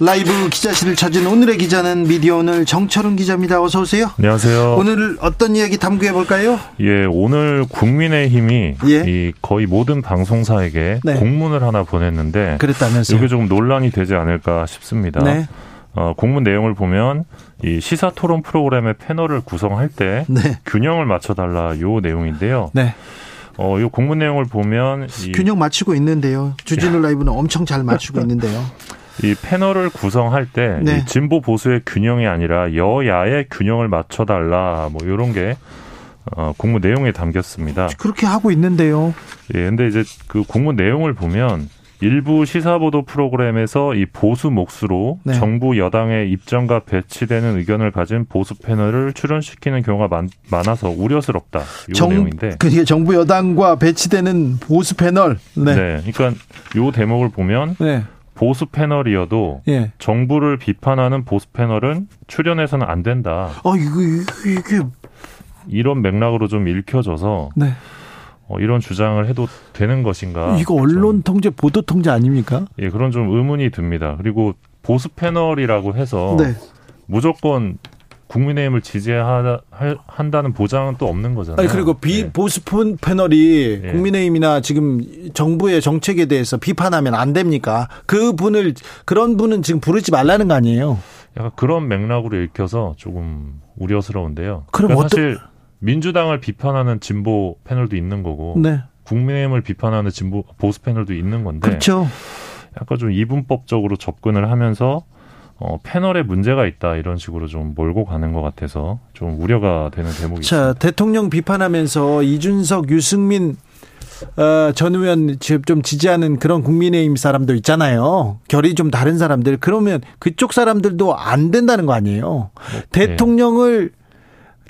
라이브 기자실을 찾은 오늘의 기자는 미디어 오늘 정철은 기자입니다. 어서 오세요. 안녕하세요. 오늘 어떤 이야기 탐구해 볼까요? 예, 오늘 국민의힘이 예. 이 거의 모든 방송사에게 네. 공문을 하나 보냈는데 그랬다면서요. 이게 조금 논란이 되지 않을까 싶습니다. 네. 어, 공문 내용을 보면 이 시사 토론 프로그램의 패널을 구성할 때 네. 균형을 맞춰달라 요 내용인데요. 네. 어, 요 공문 내용을 보면 이, 균형 맞추고 있는데요. 주진우 라이브는 엄청 잘 맞추고 있는데요. 이 패널을 구성할 때 네. 이 진보 보수의 균형이 아니라 여야의 균형을 맞춰달라 뭐 이런 게 어, 공문 내용에 담겼습니다. 그렇게 하고 있는데요. 예, 근데 이제 그 공문 내용을 보면 일부 시사보도 프로그램에서 이 보수 몫으로 네. 정부 여당의 입장과 배치되는 의견을 가진 보수 패널을 출연시키는 경우가 많, 많아서 우려스럽다. 이 정, 내용인데. 그게 정부 여당과 배치되는 보수 패널. 네. 네. 그러니까 요 대목을 보면 네. 보수 패널이어도 예. 정부를 비판하는 보수 패널은 출연해서는 안 된다. 어, 이거, 이거, 이게, 이런 맥락으로 좀 읽혀져서 네. 어, 이런 주장을 해도 되는 것인가? 이거 언론 통제, 보도 통제 아닙니까? 예, 그런 좀 의문이 듭니다. 그리고 보수 패널이라고 해서 네. 무조건 국민의힘을 지지한다는 보장은 또 없는 거잖아요. 아니, 그리고 비, 예. 보수 폰- 패널이 예. 국민의힘이나 지금 정부의 정책에 대해서 비판하면 안 됩니까? 그 분을, 그런 분은 지금 부르지 말라는 거 아니에요? 약간 그런 맥락으로 읽혀서 조금 우려스러운데요. 그럼 그러니까 어떤- 사실 민주당을 비판하는 진보 패널도 있는 거고 네. 국민의힘을 비판하는 진보 보수 패널도 있는 건데 그렇죠. 약간 좀 이분법적으로 접근을 하면서 어, 패널에 문제가 있다 이런 식으로 좀 몰고 가는 것 같아서 좀 우려가 되는 대목이 자, 있습니다. 대통령 비판하면서 이준석, 유승민 어, 전 의원 지- 좀 지지하는 그런 국민의힘 사람도 있잖아요. 결이 좀 다른 사람들. 그러면 그쪽 사람들도 안 된다는 거 아니에요. 네. 대통령을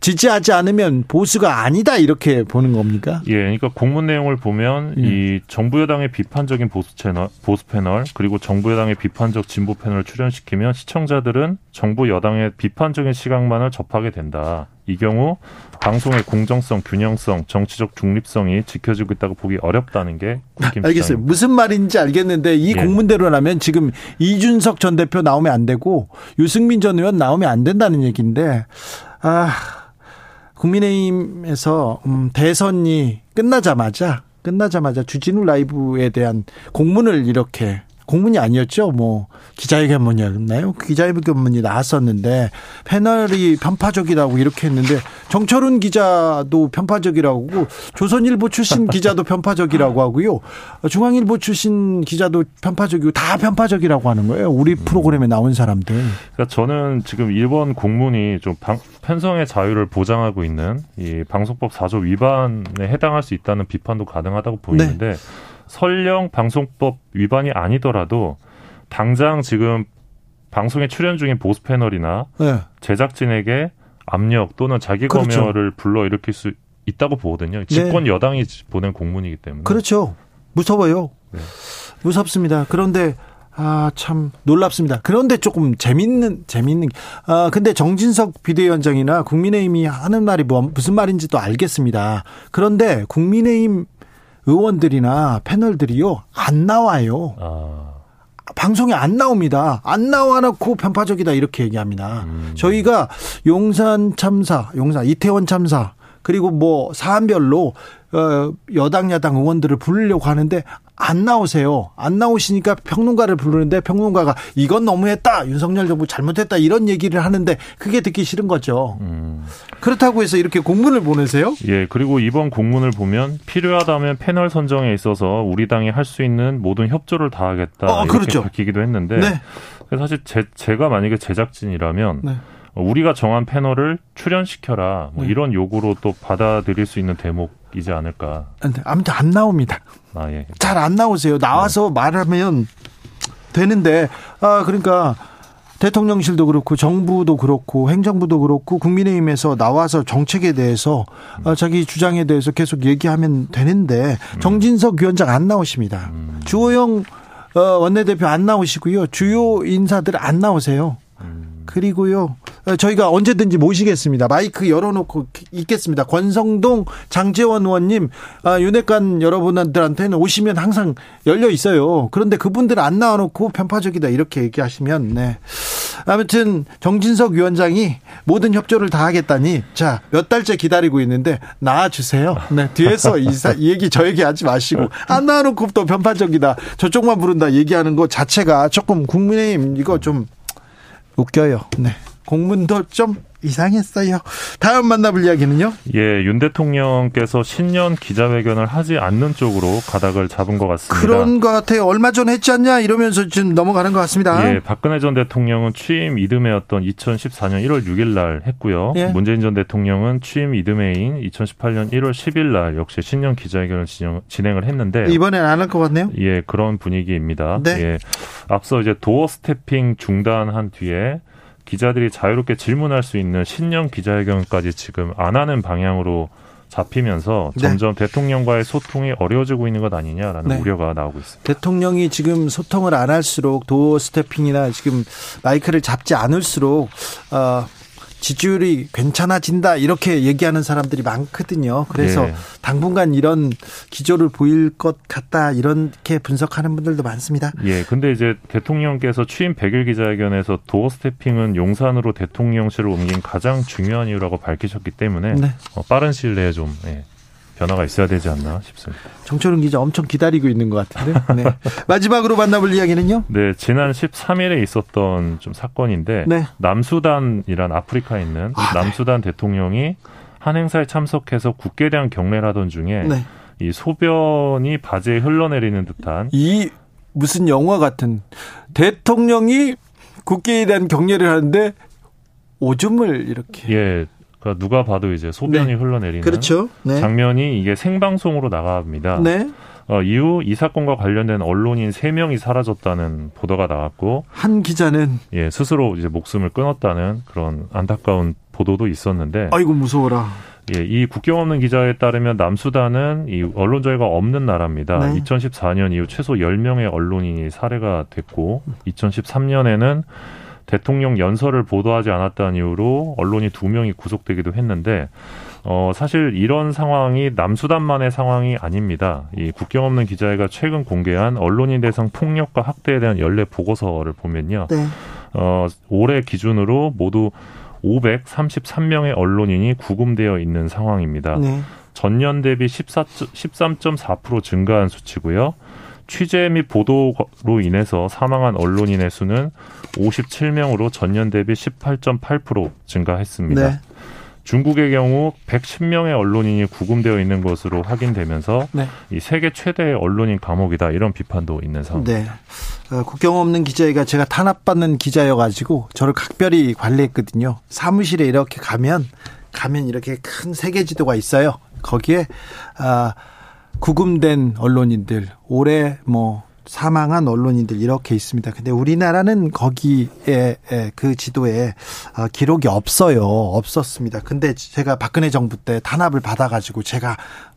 지지하지 않으면 보수가 아니다 이렇게 보는 겁니까? 예, 그러니까 공문 내용을 보면 예. 이 정부 여당의 비판적인 보수 채널, 보수 패널 그리고 정부 여당의 비판적 진보 패널을 출연시키면 시청자들은 정부 여당의 비판적인 시각만을 접하게 된다. 이 경우 방송의 공정성, 균형성, 정치적 중립성이 지켜지고 있다고 보기 어렵다는 게 국힘 알겠어요. 무슨 말인지 알겠는데 이 예. 공문대로라면 지금 이준석 전 대표 나오면 안 되고 유승민 전 의원 나오면 안 된다는 얘기인데 아 국민의힘에서 음, 대선이 끝나자마자 끝나자마자 주진우 라이브에 대한 공문을 이렇게 공문이 아니었죠. 뭐 기자회견문이었나요? 기자회견문이 나왔었는데 패널이 편파적이라고 이렇게 했는데 정철훈 기자도 편파적이라고 하고 조선일보 출신 기자도 편파적이라고 하고요. 중앙일보 출신 기자도 편파적이고 다 편파적이라고 하는 거예요. 우리 프로그램에 나온 사람들. 그러니까 저는 지금 일본 공문이 좀 방, 편성의 자유를 보장하고 있는 이 방송법 4조 위반에 해당할 수 있다는 비판도 가능하다고 보이는데 설령 방송법 위반이 아니더라도 당장 지금 방송에 출연 중인 보수 패널이나 네. 제작진에게 압력 또는 자기 그렇죠. 검열을 불러 일으킬 수 있다고 보거든요. 집권 여당이 보낸 공문이기 때문에. 그렇죠. 무서워요. 네. 무섭습니다. 그런데 아, 참 놀랍습니다. 그런데 조금 재밌는 재밌는 아, 근데 정진석 비대위원장이나 국민의힘이 하는 말이 뭐 무슨 말인지 또 알겠습니다. 그런데 국민의힘 의원들이나 패널들이요. 안 나와요. 아, 방송에 안 나옵니다. 안 나와놓고 편파적이다 이렇게 얘기합니다. 음. 저희가 용산 참사, 용산 이태원 참사 그리고 뭐 사안별로 어, 여당 야당 의원들을 부르려고 하는데 안 나오세요. 안 나오시니까 평론가를 부르는데 평론가가 이건 너무했다. 윤석열 정부 잘못했다. 이런 얘기를 하는데 그게 듣기 싫은 거죠. 음. 그렇다고 해서 이렇게 공문을 보내세요? 예, 그리고 이번 공문을 보면 필요하다면 패널 선정에 있어서 우리 당이 할 수 있는 모든 협조를 다하겠다 어, 이렇게 그렇죠. 밝히기도 했는데 네. 그래서 사실 제, 제가 만약에 제작진이라면 네. 어, 우리가 정한 패널을 출연시켜라 뭐 네. 이런 요구로 또 받아들일 수 있는 대목 이지 않을까. 아무튼 안 나옵니다. 아 예. 잘 안 나오세요. 나와서 말하면 되는데 아 그러니까 대통령실도 그렇고 정부도 그렇고 행정부도 그렇고 국민의힘에서 나와서 정책에 대해서 음. 자기 주장에 대해서 계속 얘기하면 되는데 음. 정진석 위원장 안 나오십니다. 음. 주호영 어, 원내대표 안 나오시고요. 주요 인사들 안 나오세요. 그리고요. 어, 저희가 언제든지 모시겠습니다. 마이크 열어놓고 있겠습니다. 권성동, 장재원 의원님, 아, 윤핵관 여러분들한테는 오시면 항상 열려 있어요. 그런데 그분들 안 나와놓고 편파적이다 이렇게 얘기하시면 네. 아무튼 정진석 위원장이 모든 협조를 다 하겠다니 자 몇 달째 기다리고 있는데 나와주세요. 네 뒤에서 이사, 이 얘기 저 얘기 하지 마시고 안 나와놓고 또 편파적이다 저쪽만 부른다 얘기하는 것 자체가 조금 국민의힘 이거 좀 웃겨요. 네. 공문도 좀 이상했어요. 다음 만나볼 이야기는요? 예, 윤 대통령께서 신년 기자회견을 하지 않는 쪽으로 가닥을 잡은 것 같습니다. 그런 것 같아요. 얼마 전 했지 않냐 이러면서 지금 넘어가는 것 같습니다. 예, 박근혜 전 대통령은 취임 이듬해였던 2014년 1월 6일 날 했고요. 예. 문재인 전 대통령은 취임 이듬해인 2018년 1월 10일 날 역시 신년 기자회견을 진행, 을 했는데 이번엔 안 할 것 같네요. 예, 그런 분위기입니다. 네. 예, 앞서 이제 도어 스태핑 중단한 뒤에 기자들이 자유롭게 질문할 수 있는 신년 기자회견까지 지금 안 하는 방향으로 잡히면서 네. 점점 대통령과의 소통이 어려워지고 있는 것 아니냐라는 네. 우려가 나오고 있습니다. 대통령이 지금 소통을 안 할수록 도어 스태핑이나 지금 마이크를 잡지 않을수록 어, 지지율이 괜찮아진다 이렇게 얘기하는 사람들이 많거든요. 그래서 예. 당분간 이런 기조를 보일 것 같다 이렇게 분석하는 분들도 많습니다. 예. 근데 이제 대통령께서 취임 100일 기자회견에서 도어 스태핑은 용산으로 대통령실을 옮긴 가장 중요한 이유라고 밝히셨기 때문에 네. 어, 빠른 시일 내에 좀 예, 변화가 있어야 되지 않나 싶습니다. 정철은 기자 엄청 기다리고 있는 것 같은데. 네. 마지막으로 만나볼 이야기는요? 네, 지난 13일에 있었던 좀 사건인데 네. 남수단이란 아프리카에 있는 아, 네. 남수단 네. 대통령이 한 행사에 참석해서 국회에 대한 경례를 하던 중에 네. 이 소변이 바지에 흘러내리는 듯한 이 무슨 영화 같은 대통령이 국회에 대한 경례를 하는데 오줌을 이렇게 예 그러니까 누가 봐도 이제 소변이 네. 흘러내리는 그렇죠. 네. 장면이 이게 생방송으로 나갑니다. 네. 어, 이후 이 사건과 관련된 언론인 3명이 사라졌다는 보도가 나왔고 한 기자는 예, 스스로 이제 목숨을 끊었다는 그런 안타까운 보도도 있었는데 아이고 무서워라. 예, 이 국경 없는 기자에 따르면 남수단은 이 언론 자유가 없는 나라입니다. 네. 2014년 이후 최소 10명의 언론인이 살해가 됐고 2013년에는 대통령 연설을 보도하지 않았다는 이유로 언론이 두 명이 구속되기도 했는데 어 사실 이런 상황이 남수단만의 상황이 아닙니다. 이 국경 없는 기자회가 최근 공개한 언론인 대상 폭력과 학대에 대한 연례 보고서를 보면요. 네. 어 올해 기준으로 모두 533명의 언론인이 구금되어 있는 상황입니다. 네. 전년 대비 14, 13.4% 증가한 수치고요. 취재 및 보도로 인해서 사망한 언론인의 수는 57명으로 전년 대비 18.8% 증가했습니다. 네. 중국의 경우 110명의 언론인이 구금되어 있는 것으로 확인되면서 네. 이 세계 최대의 언론인 감옥이다 이런 비판도 있는 상황입니다. 네. 어, 국경 없는 기자가 제가 탄압받는 기자여가지고 저를 각별히 관리했거든요. 사무실에 이렇게 가면 가면 이렇게 큰 세계 지도가 있어요. 거기에 아 구금된 언론인들, 올해 뭐 사망한 언론인들 이렇게 있습니다. 근데 우리나라는 거기에 그 지도에 어, 기록이 없어요. 없었습니다. 근데 제가 박근혜 정부 때 탄압을 받아가지고 제가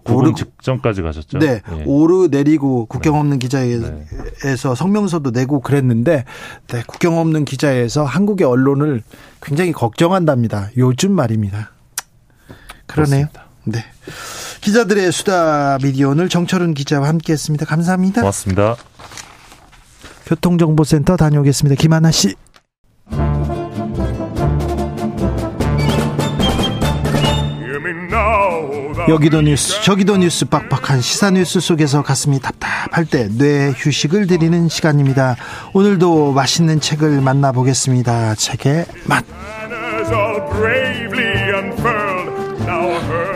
오르 직전까지 가셨죠. 네, 예. 오르 내리고 국경 없는 네. 기자에서 네. 성명서도 내고 그랬는데 네, 국경 없는 기자에서 한국의 언론을 굉장히 걱정한답니다. 요즘 말입니다. 그러네요. 그렇습니다. 네. 기자들의 수다 미디어 오늘 정철은 기자와 함께했습니다. 감사합니다. 고맙습니다. 교통정보센터 다녀오겠습니다. 김하나 씨. 여기도 뉴스 저기도 뉴스 빡빡한 시사 뉴스 속에서 가슴이 답답할 때 뇌 휴식을 드리는 시간입니다. 오늘도 맛있는 책을 만나보겠습니다. 책의 맛.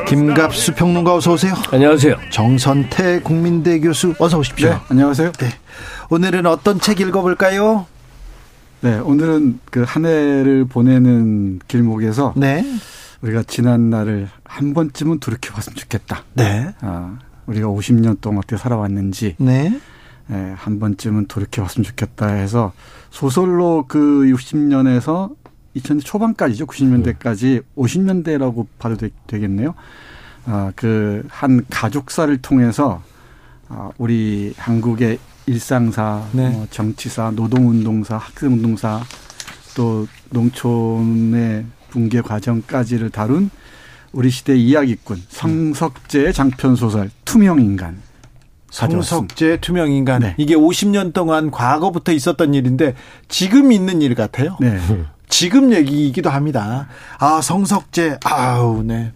김갑수 평론가 어서 오세요. 안녕하세요. 정선태 국민대 교수 어서 오십시오. 네, 안녕하세요. 네. 오늘은 어떤 책 읽어볼까요? 네, 오늘은 그 한 해를 보내는 길목에서 네. 우리가 지난 날을 한 번쯤은 돌이켜봤으면 좋겠다. 네. 아, 우리가 50년 동안 어떻게 살아왔는지. 네. 예, 한 번쯤은 돌이켜 봤으면 좋겠다 해서 소설로 그 60년에서 2000년 초반까지죠. 90년대까지 50년대라고 봐도 되, 겠네요 아, 그 한 가족사를 통해서 아, 우리 한국의 일상사, 네. 뭐 정치사, 노동운동사, 학생운동사 또 농촌의 붕괴 과정까지를 다룬 우리 시대 이야기꾼 성석재의 장편 소설 투명인간 성석재 투명인간 네. 이게 50년 동안 과거부터 있었던 일인데 지금 있는 일 같아요. 네. 지금 얘기이기도 합니다. 아 성석재 아우 네.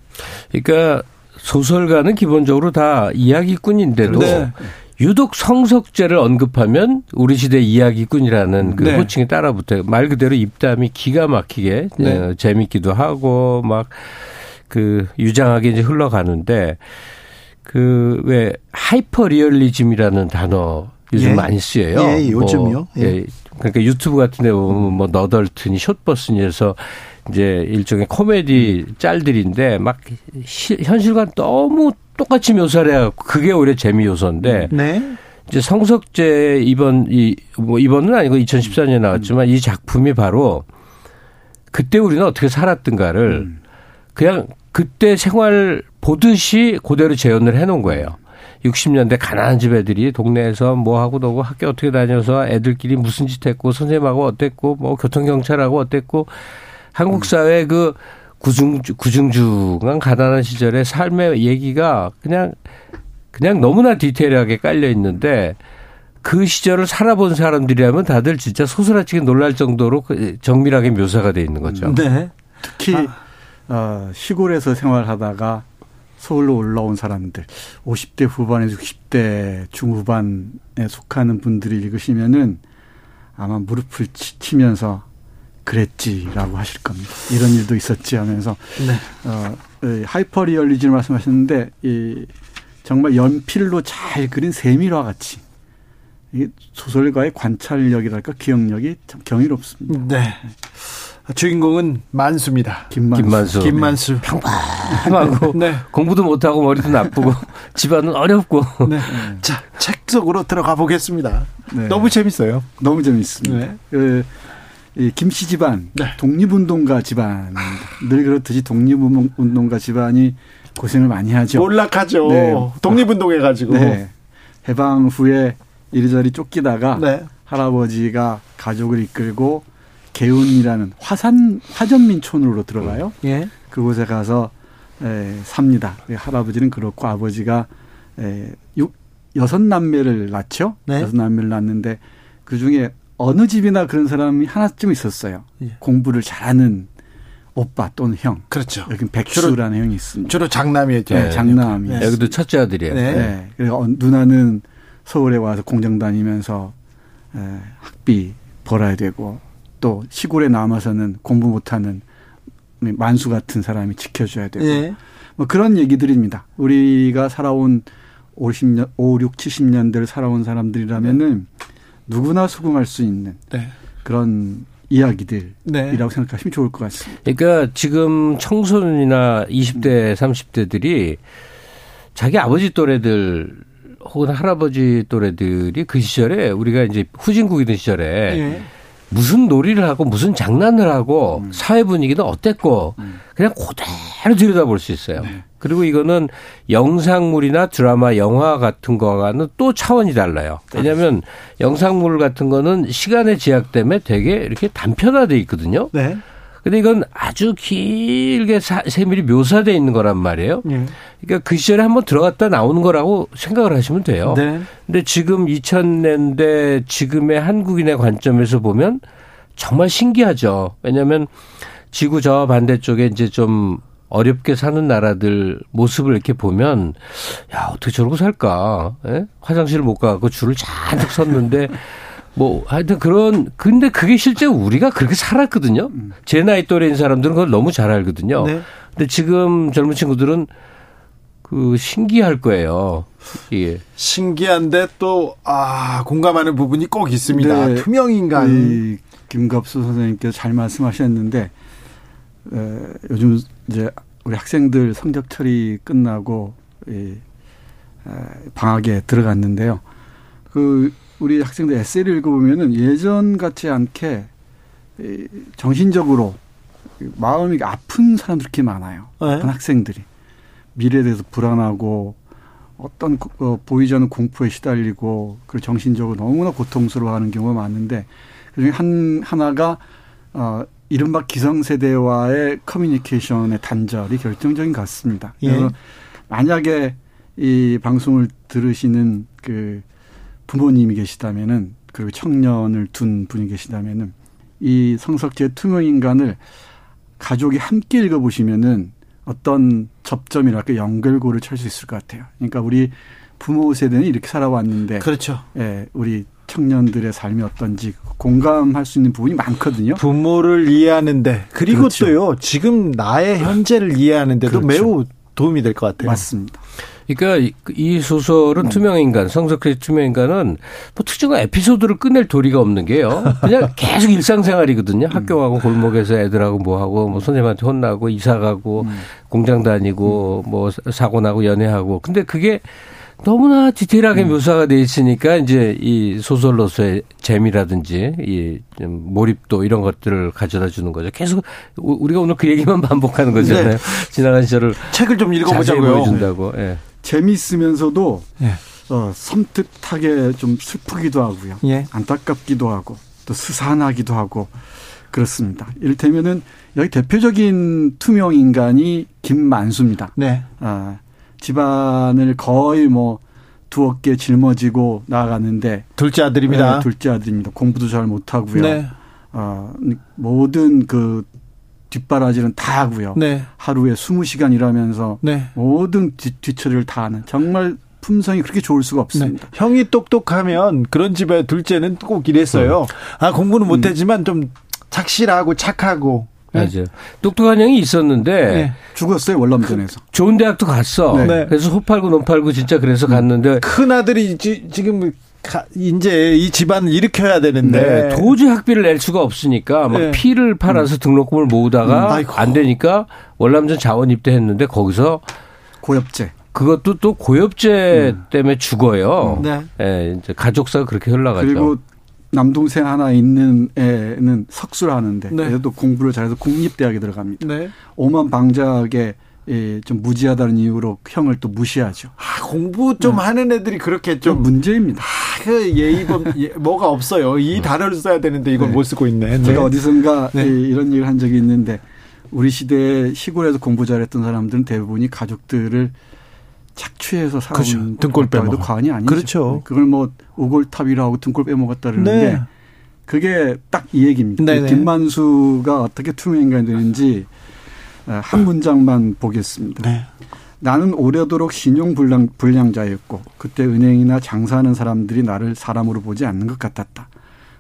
그러니까 소설가는 기본적으로 다 이야기꾼인데도 네. 유독 성석재를 언급하면 우리 시대 이야기꾼이라는 그 네. 호칭이 따라붙어요. 말 그대로 입담이 기가 막히게 네. 어, 재밌기도 하고 막 그 유장하게 이제 흘러가는데 그 왜 하이퍼 리얼리즘이라는 단어 요즘 예. 많이 쓰여요. 예, 요즘요. 뭐, 예. 예. 그러니까 유튜브 같은 데 보면 뭐 너덜트니 숏박스니에서 이제 일종의 코미디 짤들인데 막 현실과 너무 똑같이 묘사를 해갖고 그게 오히려 재미 요소인데. 네. 이제 성석제 이번 이 뭐 이번은 아니고 2014년에 나왔지만 이 작품이 바로 그때 우리는 어떻게 살았던가를 음. 그냥 그때 생활 보듯이 그대로 재현을 해 놓은 거예요. 60년대 가난한 집 애들이 동네에서 뭐 하고 너고 학교 어떻게 다녀서 애들끼리 무슨 짓 했고 선생님하고 어땠고 뭐 교통경찰하고 어땠고 한국 사회 그 구중 구중중한 가난한 시절의 삶의 얘기가 그냥 그냥 너무나 디테일하게 깔려 있는데 그 시절을 살아본 사람들이라면 다들 진짜 소스라치게 놀랄 정도로 그 정밀하게 묘사가 돼 있는 거죠. 네. 특히 아. 어, 시골에서 생활하다가 서울로 올라온 사람들, 50대 후반에서 60대 중후반에 속하는 분들이 읽으시면은 아마 무릎을 치면서 그랬지라고 하실 겁니다. 이런 일도 있었지 하면서 네. 어, 하이퍼 리얼리즘 말씀하셨는데 이 정말 연필로 잘 그린 세밀화 같이 이 소설가의 관찰력이랄까 기억력이 참 경이롭습니다. 네. 주인공은 만수입니다. 김만수. 김만수. 김만수. 네. 평범하고 네. 공부도 못하고 머리도 나쁘고 집안은 어렵고. 네. 자, 책 속으로 들어가 보겠습니다. 네. 너무 재밌어요. 너무 재밌습니다. 네. 그, 이 김씨 집안 네. 독립운동가 집안입니다. 늘 그렇듯이 독립운동가 집안이 고생을 많이 하죠. 몰락하죠. 네. 독립운동 해가지고. 네. 해방 후에 이리저리 쫓기다가 네. 할아버지가 가족을 이끌고 개운이라는 화산 화전민촌으로 들어가요. 음. 예. 그곳에 가서 에, 삽니다. 할아버지는 그렇고 아버지가 에, 육, 여섯 남매를 낳죠. 네. 여섯 남매를 낳는데 그 중에 어느 집이나 그런 사람이 하나쯤 있었어요. 예. 공부를 잘하는 오빠 또는 형. 그렇죠. 여기 백수라는 형이 있습니다. 주로 장남이었죠. 네, 장남이. 네. 여기도 첫째 아들이에요. 네. 네. 그리고 누나는 서울에 와서 공장 다니면서 에, 학비 벌어야 되고 또 시골에 남아서는 공부 못하는 만수 같은 사람이 지켜줘야 되고 네. 뭐 그런 얘기들입니다. 우리가 살아온 50년, 5, 6, 70년대를 살아온 사람들이라면은 누구나 수긍할 수 있는 네. 그런 이야기들이라고 네. 생각하시면 좋을 것 같습니다. 그러니까 지금 청소년이나 20대, 30대들이 자기 아버지 또래들 혹은 할아버지 또래들이 그 시절에 우리가 이제 후진국이던 시절에 네. 무슨 놀이를 하고 무슨 장난을 하고 음. 사회 분위기는 어땠고 음. 그냥 그대로 들여다볼 수 있어요. 네. 그리고 이거는 영상물이나 드라마, 영화 같은 거와는 또 차원이 달라요. 왜냐하면 영상물 같은 거는 시간의 제약 때문에 되게 이렇게 단편화돼 있거든요. 네. 근데 이건 아주 길게 사, 세밀히 묘사돼 있는 거란 말이에요. 네. 그러니까 그 시절에 한번 들어갔다 나오는 거라고 생각을 하시면 돼요. 네. 근데 지금 2000년대 지금의 한국인의 관점에서 보면 정말 신기하죠. 왜냐하면 지구 저 반대쪽에 이제 좀 어렵게 사는 나라들 모습을 이렇게 보면 야 어떻게 저러고 살까? 예? 화장실 못 가고 줄을 잔뜩 섰는데 뭐 하여튼 그런 근데 그게 실제 우리가 그렇게 살았거든요. 제 나이 또래인 사람들은 그걸 너무 잘 알거든요. 네. 근데 지금 젊은 친구들은 그 신기할 거예요. 예. 신기한데 또 아 공감하는 부분이 꼭 있습니다. 네. 투명 인간. 김갑수 선생님께서 잘 말씀하셨는데 에, 요즘 이제 우리 학생들 성적 처리 끝나고 이, 에, 방학에 들어갔는데요. 그 우리 학생들 에세이를 읽어보면은 예전 같지 않게 정신적으로 마음이 아픈 사람들이 이렇게 많아요. 네. 학생들이 미래에 대해서 불안하고 어떤 어, 보이지 않는 공포에 시달리고 그리고 정신적으로 너무나 고통스러워하는 경우가 많은데 그중에 한 하나가 어 이른바 기성세대와의 커뮤니케이션의 단절이 결정적인 것 같습니다. 예. 그래서 만약에 이 방송을 들으시는 그 부모님이 계시다면은 그리고 청년을 둔 분이 계시다면은 이 성석재 투명 인간을 가족이 함께 읽어 보시면은 어떤 접점이랄까 연결고를 찰 수 있을 것 같아요. 그러니까 우리 부모 세대는 이렇게 살아왔는데, 그렇죠. 예, 우리 청년들의 삶이 어떤지 공감할 수 있는 부분이 많거든요. 부모를 이해하는데 그리고 그렇죠. 또요 지금 나의 현재를 이해하는데도 그렇죠. 매우 도움이 될 것 같아요. 맞습니다. 그러니까 이 소설은 음. 투명인간, 성석의 투명인간은 뭐 특정한 에피소드를 끝낼 도리가 없는 게요. 그냥 계속 일상생활이거든요. 음. 학교 가고 골목에서 애들하고 뭐 하고 뭐 선생님한테 혼나고 이사 가고 음. 공장 다니고 음. 뭐 사고 나고 연애하고. 근데 그게 너무나 디테일하게 음. 묘사가 돼 있으니까 이제 이 소설로서의 재미라든지 이 몰입도 이런 것들을 가져다 주는 거죠. 계속 우리가 오늘 그 얘기만 반복하는 거잖아요. 네. 지나간 시절을 책을 좀 읽어보자고요. 보여준다고. 네. 네. 재미있으면서도 예. 어, 섬뜩하게 좀 슬프기도 하고요. 예. 안타깝기도 하고 또 스산하기도 하고 그렇습니다. 이를테면은 여기 대표적인 투명 인간이 김만수입니다. 네. 아, 집안을 거의 뭐 두어 개 짊어지고 나아가는데 둘째 아들입니다. 네, 둘째 아들입니다. 공부도 잘 못하고요. 네. 어, 모든 그 뒷바라지는 다 하고요. 네. 하루에 20시간 일하면서 네. 모든 뒤, 뒤처리를 다 하는 정말 품성이 그렇게 좋을 수가 없습니다. 네. 형이 똑똑하면 그런 집에 둘째는 꼭 이랬어요. 음. 아 공부는 음. 못했지만 좀 착실하고 착하고 네. 맞아요. 똑똑한 형이 있었는데 네. 죽었어요 월남전에서. 좋은 대학도 갔어. 네. 그래서 호 팔고 논 팔고 진짜 그래서 음. 갔는데 큰 아들이 지 금 이제 이 집안을 일으켜야 되는데 네. 도저히 학비를 낼 수가 없으니까 막 네. 피를 팔아서 음. 등록금을 모으다가 음. 안 되니까 월남전 자원 입대했는데 거기서 고엽제 그것도 또 고엽제 음. 때문에 죽어요. 네. 네. 이제 가족사가 그렇게 흘러가죠. 그리고 남동생 하나 있는 애는 석수를 하는데 네. 얘도 공부를 잘해서 국립대학에 들어갑니다. 네. 오만 방작에 예, 좀 무지하다는 이유로 형을 또 무시하죠. 아, 공부 좀 네. 하는 애들이 그렇게 좀 문제입니다. 아, 그 예의범 예, 뭐가 없어요. 이 네. 단어를 써야 되는데 이걸 네. 못 쓰고 있네. 제가 네. 어디선가 네. 이런 얘기를 한 적이 있는데 우리 시대에 시골에서 공부 잘했던 사람들은 대부분이 가족들을 착취해서 살아온 그렇죠. 등골 빼먹어 과언이 아니죠. 그렇죠. 그걸 뭐 우골탑이라 하고 등골 빼먹었다 그러는데 그게 딱 이 얘기입니다. 김만수가 어떻게 투명인간이 되는지 어, 한 문장만 보겠습니다. 네. 나는 오래도록 신용 불량, 불량자였고 그때 은행이나 장사하는 사람들이 나를 사람으로 보지 않는 것 같았다.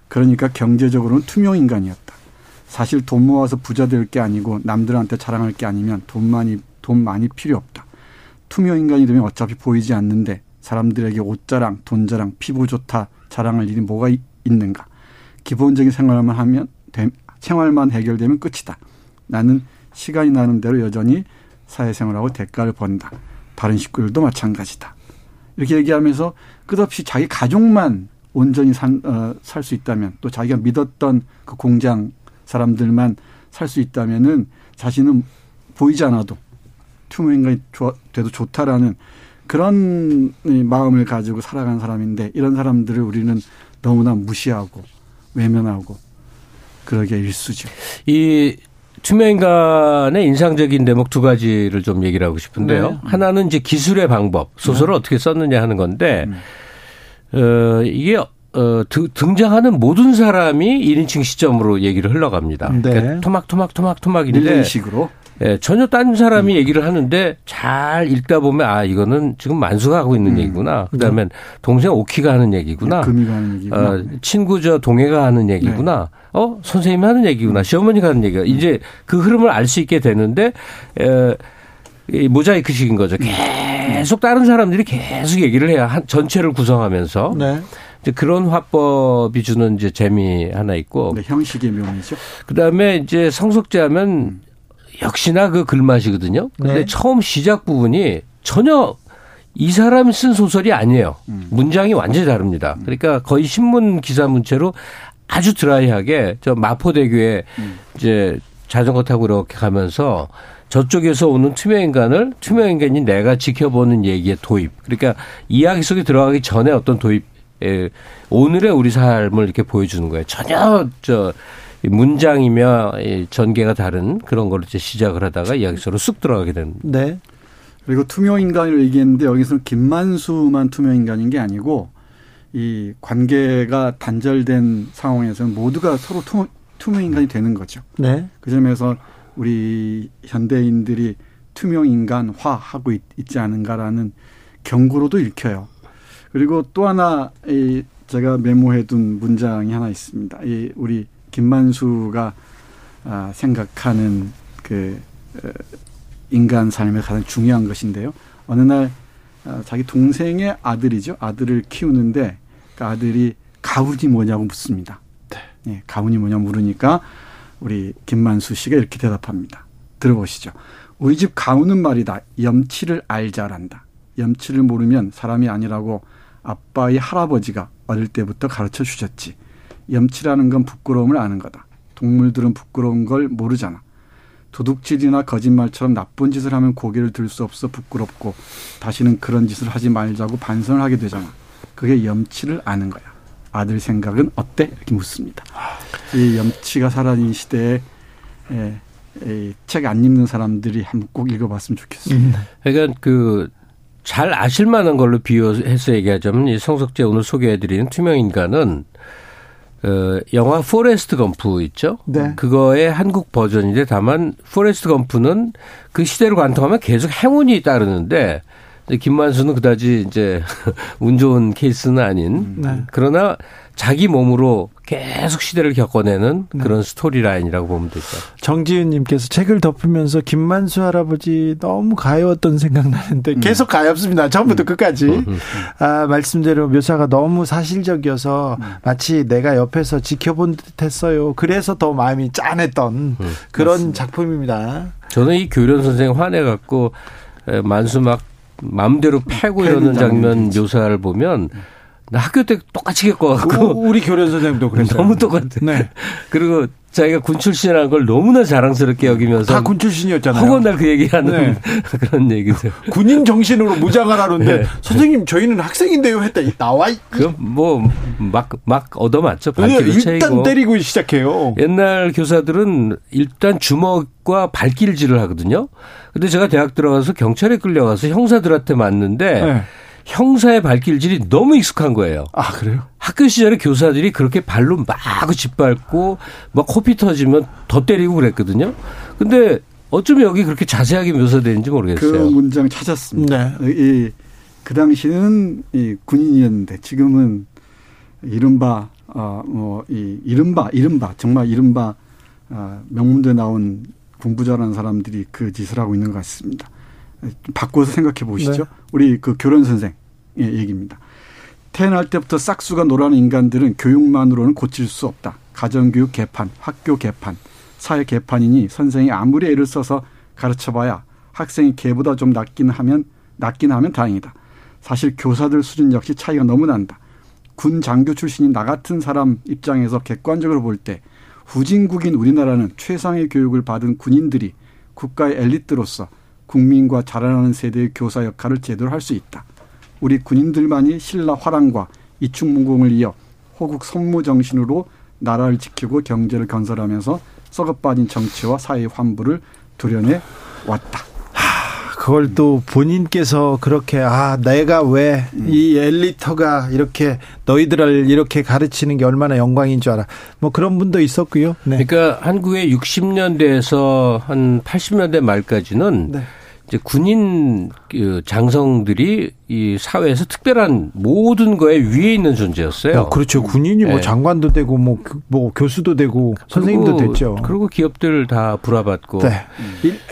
그러니까 경제적으로는 투명 인간이었다. 사실 돈 모아서 부자 될 게 아니고 남들한테 자랑할 게 아니면 돈 많이 돈 많이 필요 없다. 투명 인간이 되면 어차피 보이지 않는데 사람들에게 옷자랑, 돈자랑, 피부 좋다 자랑할 일이 뭐가 있는가? 기본적인 생활만 하면 생활만 해결되면 끝이다. 나는 시간이 나는 대로 여전히 사회생활하고 대가를 번다. 다른 식구들도 마찬가지다. 이렇게 얘기하면서 끝없이 자기 가족만 온전히 어, 살수 있다면 또 자기가 믿었던 그 공장 사람들만 살 수 있다면은 자신은 보이지 않아도 투명인간이 돼도 좋다라는 그런 마음을 가지고 살아가는 사람인데 이런 사람들을 우리는 너무나 무시하고 외면하고 그러게 일수죠. 이 투명인간의 인상적인 대목 두 가지를 좀 얘기를 하고 싶은데요. 네. 하나는 이제 기술의 방법, 소설을 네. 어떻게 썼느냐 하는 건데, 음. 어, 이게 어, 등장하는 모든 사람이 1인칭 시점으로 얘기를 흘러갑니다. 네. 그러니까 토막 토막 토막 토막인데 이런 식으로 예, 전혀 딴 사람이 음. 얘기를 하는데 잘 읽다 보면 아 이거는 지금 만수가 하고 있는 음. 얘기구나. 그다음에 네. 동생 오키가 하는 얘기구나. 네, 금이가 하는 얘기구나. 어, 친구 저 동해가 하는 얘기구나. 네. 어 선생님이 하는 얘기구나. 음. 시어머니가 하는 얘기가 이제 그 흐름을 알 수 있게 되는데 에, 이 모자이크식인 거죠. 음. 계속 다른 사람들이 계속 얘기를 해야 한 전체를 구성하면서. 네. 이제 그런 화법이 주는 이제 재미 하나 있고. 네, 형식의 묘미죠. 그 다음에 이제 성석제 하면 음. 역시나 그 글맛이거든요. 근데 네. 처음 시작 부분이 전혀 이 사람이 쓴 소설이 아니에요. 문장이 완전히 다릅니다. 그러니까 거의 신문 기사 문체로 아주 드라이하게 저 마포대교에 이제 자전거 타고 이렇게 가면서 저쪽에서 오는 투명 인간을 투명 인간이 내가 지켜보는 얘기의 도입. 그러니까 이야기 속에 들어가기 전에 어떤 도입, 에 오늘의 우리 삶을 이렇게 보여주는 거예요. 전혀 저 문장이며 전개가 다른 그런 걸로 이제 시작을 하다가 이야기 속으로 쑥 들어가게 되는. 네. 그리고 투명 인간을 얘기했는데 여기서는 김만수만 투명 인간인 게 아니고 이 관계가 단절된 상황에서는 모두가 서로 투, 투명 인간이 되는 거죠. 네. 그 점에서 우리 현대인들이 투명 인간화 하고 있, 지 않은가라는 경고로도 읽혀요. 그리고 또 하나 이 제가 메모해둔 문장이 하나 있습니다. 이 우리 김만수가 아, 생각하는 그 어, 인간 삶의 가장 중요한 것인데요. 어느 날 아, 자기 동생의 아들이죠. 아들을 키우는데 그 아들이 가훈이 뭐냐고 묻습니다. 네. 가훈이 뭐냐 물으니까 우리 김만수 씨가 이렇게 대답합니다. 들어보시죠. 우리 집 가훈은 말이다. 염치를 알자란다. 염치를 모르면 사람이 아니라고 아빠의 할아버지가 어릴 때부터 가르쳐 주셨지. 염치라는 건 부끄러움을 아는 거다. 동물들은 부끄러운 걸 모르잖아. 도둑질이나 거짓말처럼 나쁜 짓을 하면 고개를 들 수 없어 부끄럽고 다시는 그런 짓을 하지 말자고 반성을 하게 되잖아. 그게 염치를 아는 거야. 아들 생각은 어때? 이렇게 묻습니다. 이 염치가 사라진 시대에 예, 책 안 읽는 사람들이 한번 꼭 읽어봤으면 좋겠습니다. 그러니까 그 잘 아실 만한 걸로 비유해서 얘기하자면 이 성석제 오늘 소개해드리는 투명인간은 어, 영화 포레스트 검프 있죠? 네. 그거의 한국 버전인데 다만 포레스트 검프는 그 시대를 관통하면 계속 행운이 따르는데 김만수는 그다지 이제 운 좋은 케이스는 아닌 네. 그러나 자기 몸으로 계속 시대를 겪어내는 네. 그런 스토리라인이라고 보면 되죠. 정지윤님께서 책을 덮으면서 김만수 할아버지 너무 가여웠던 생각 나는데 음. 계속 가엽습니다. 처음부터 음. 끝까지. 음, 음. 아, 말씀대로 묘사가 너무 사실적이어서 음. 마치 내가 옆에서 지켜본 듯 했어요. 그래서 더 마음이 짠했던 음. 그런 맞습니다. 작품입니다. 저는 이 교련 선생 화내갖고 만수 막 마음대로 패고 이러는 장면 묘사를 보면 나 학교 때 똑같이 겪어갖고. 우리 교련 선생님도 그랬어요. 너무 똑같아. 네. 그리고 자기가 군 출신이라는 걸 너무나 자랑스럽게 여기면서. 다 군 출신이었잖아요. 학원 날그 얘기하는 네. 그런 얘기들. 군인 정신으로 무장을 하는데 네. 선생님 저희는 학생인데요 했다. 나와. 그 뭐 막 막 얻어맞죠. 발길을 일단 채이고. 때리고 시작해요. 옛날 교사들은 일단 주먹과 발길질을 하거든요. 근데 제가 대학 들어가서 경찰에 끌려가서 형사들한테 맞는데 네. 형사의 발길질이 너무 익숙한 거예요. 아, 그래요? 학교 시절에 교사들이 그렇게 발로 막 짓밟고 막 코피 터지면 더 때리고 그랬거든요. 근데 어쩌면 여기 그렇게 자세하게 묘사되는지 모르겠어요. 그 문장 찾았습니다. 네. 이, 그 당시는 이 군인이었는데 지금은 이른바 어, 뭐, 이, 이른바, 이른바, 정말 이른바, 어, 명문대 나온 공부 잘하는 사람들이 그 짓을 하고 있는 것 같습니다. 바꿔서 생각해 보시죠. 네. 우리 그 교련 선생 예, 얘기입니다. 태어날 때부터 싹수가 놀아는 인간들은 교육만으로는 고칠 수 없다. 가정교육 개판, 학교 개판, 사회 개판이니 선생이 아무리 애를 써서 가르쳐봐야 학생이 개보다 좀 낫긴 하면 낫긴 하면 다행이다. 사실 교사들 수준 역시 차이가 너무 난다. 군 장교 출신인 나 같은 사람 입장에서 객관적으로 볼 때 후진국인 우리나라는 최상의 교육을 받은 군인들이 국가의 엘리트로서 국민과 자라나는 세대의 교사 역할을 제대로 할 수 있다. 우리 군인들만이 신라 화랑과 이충문공을 이어 호국 선무 정신으로 나라를 지키고 경제를 건설하면서 썩어빠진 정치와 사회 환부를 도려내 왔다. 그걸 또 본인께서 그렇게 아 내가 왜이 음. 엘리터가 이렇게 너희들을 이렇게 가르치는 게 얼마나 영광인 줄 알아. 뭐 그런 분도 있었고요. 네. 그러니까 한국의 60년대에서 한 80년대 말까지는 네. 이제 군인 그 장성들이 이 사회에서 특별한 모든 거에 위에 있는 존재였어요. 어, 그렇죠. 군인이 뭐 네. 장관도 되고 뭐, 뭐 교수도 되고 선생님도 됐죠. 그리고 기업들 다 불화받고. 네.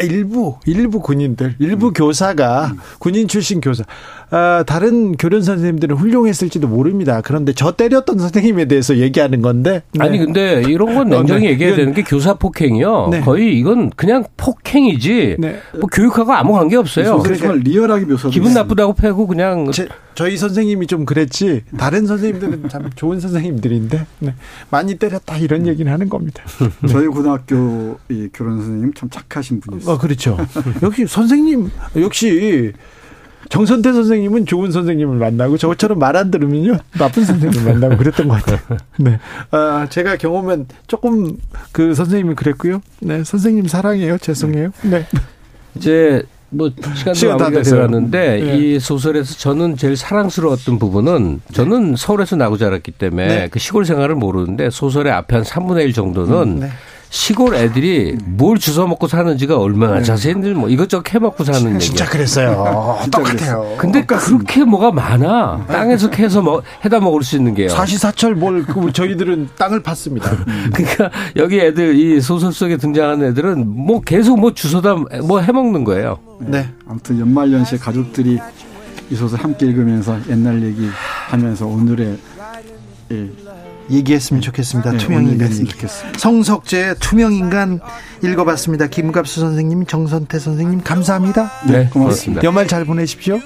일, 부 일부 군인들, 일부 음. 교사가 음. 군인 출신 교사. 아, 다른 교련 선생님들은 훌륭했을지도 모릅니다. 그런데 저 때렸던 선생님에 대해서 얘기하는 건데. 네. 아니 근데 이런 건 냉정히 어, 네. 얘기해야 되는 게 교사 폭행이요. 네. 거의 이건 그냥 폭행이지. 네. 뭐 교육하고 아무 아무 관계 없어요. 그러니까 정말 리얼하게 묘사. 기분 나쁘다고 패고 그냥 제, 저희 선생님이 좀 그랬지 다른 선생님들은 참 좋은 선생님들인데 네. 많이 때렸다 이런 얘기는 하는 겁니다. 네. 저희 고등학교 이 교련 선생님 참 착하신 분이었어요. 어, 그렇죠. 역시 선생님 역시 정선태 선생님은 좋은 선생님을 만나고 저처럼 말 안 들으면요 나쁜 선생님을 만나고 그랬던 것 같아요. 네, 아, 제가 경험은 조금 그 선생님이 그랬고요. 네, 선생님 사랑해요. 죄송해요. 네. 이제 뭐 시간도 시간 다 마무리가 됐어요. 되었는데 네. 이 소설에서 저는 제일 사랑스러웠던 부분은 저는 서울에서 나고 자랐기 때문에 네. 그 시골 생활을 모르는데 소설의 앞에 한 3분의 1 정도는 네. 시골 애들이 뭘 주워 먹고 사는지가 얼마나 자세히들 뭐 이것저것 해 먹고 사는 얘기. 진짜 그랬어요. 똑같아요. 근데 그렇게 뭐가 많아. 땅에서 캐서 먹, 해다 먹을 수 있는 게요. 사시사철 뭘 그, 저희들은 땅을 팠습니다. 그러니까 여기 애들 이 소설 속에 등장하는 애들은 뭐 계속 뭐 주워다 뭐 해 먹는 거예요. 네. 아무튼 연말 연시에 가족들이 이 소설 함께 읽으면서 옛날 얘기 하면서 오늘의 예, 얘기했으면 좋겠습니다. 네, 투명 인간. 좋겠습니다. 성석재의 투명 인간 읽어봤습니다. 김갑수 선생님, 정선태 선생님 감사합니다. 네, 고맙습니다. 연말 잘 보내십시오.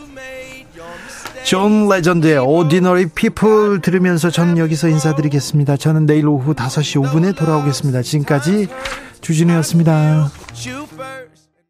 존 레전드의 Ordinary People 들으면서 저는 여기서 인사드리겠습니다. 저는 내일 오후 5시 5분에 돌아오겠습니다. 지금까지 주진우였습니다.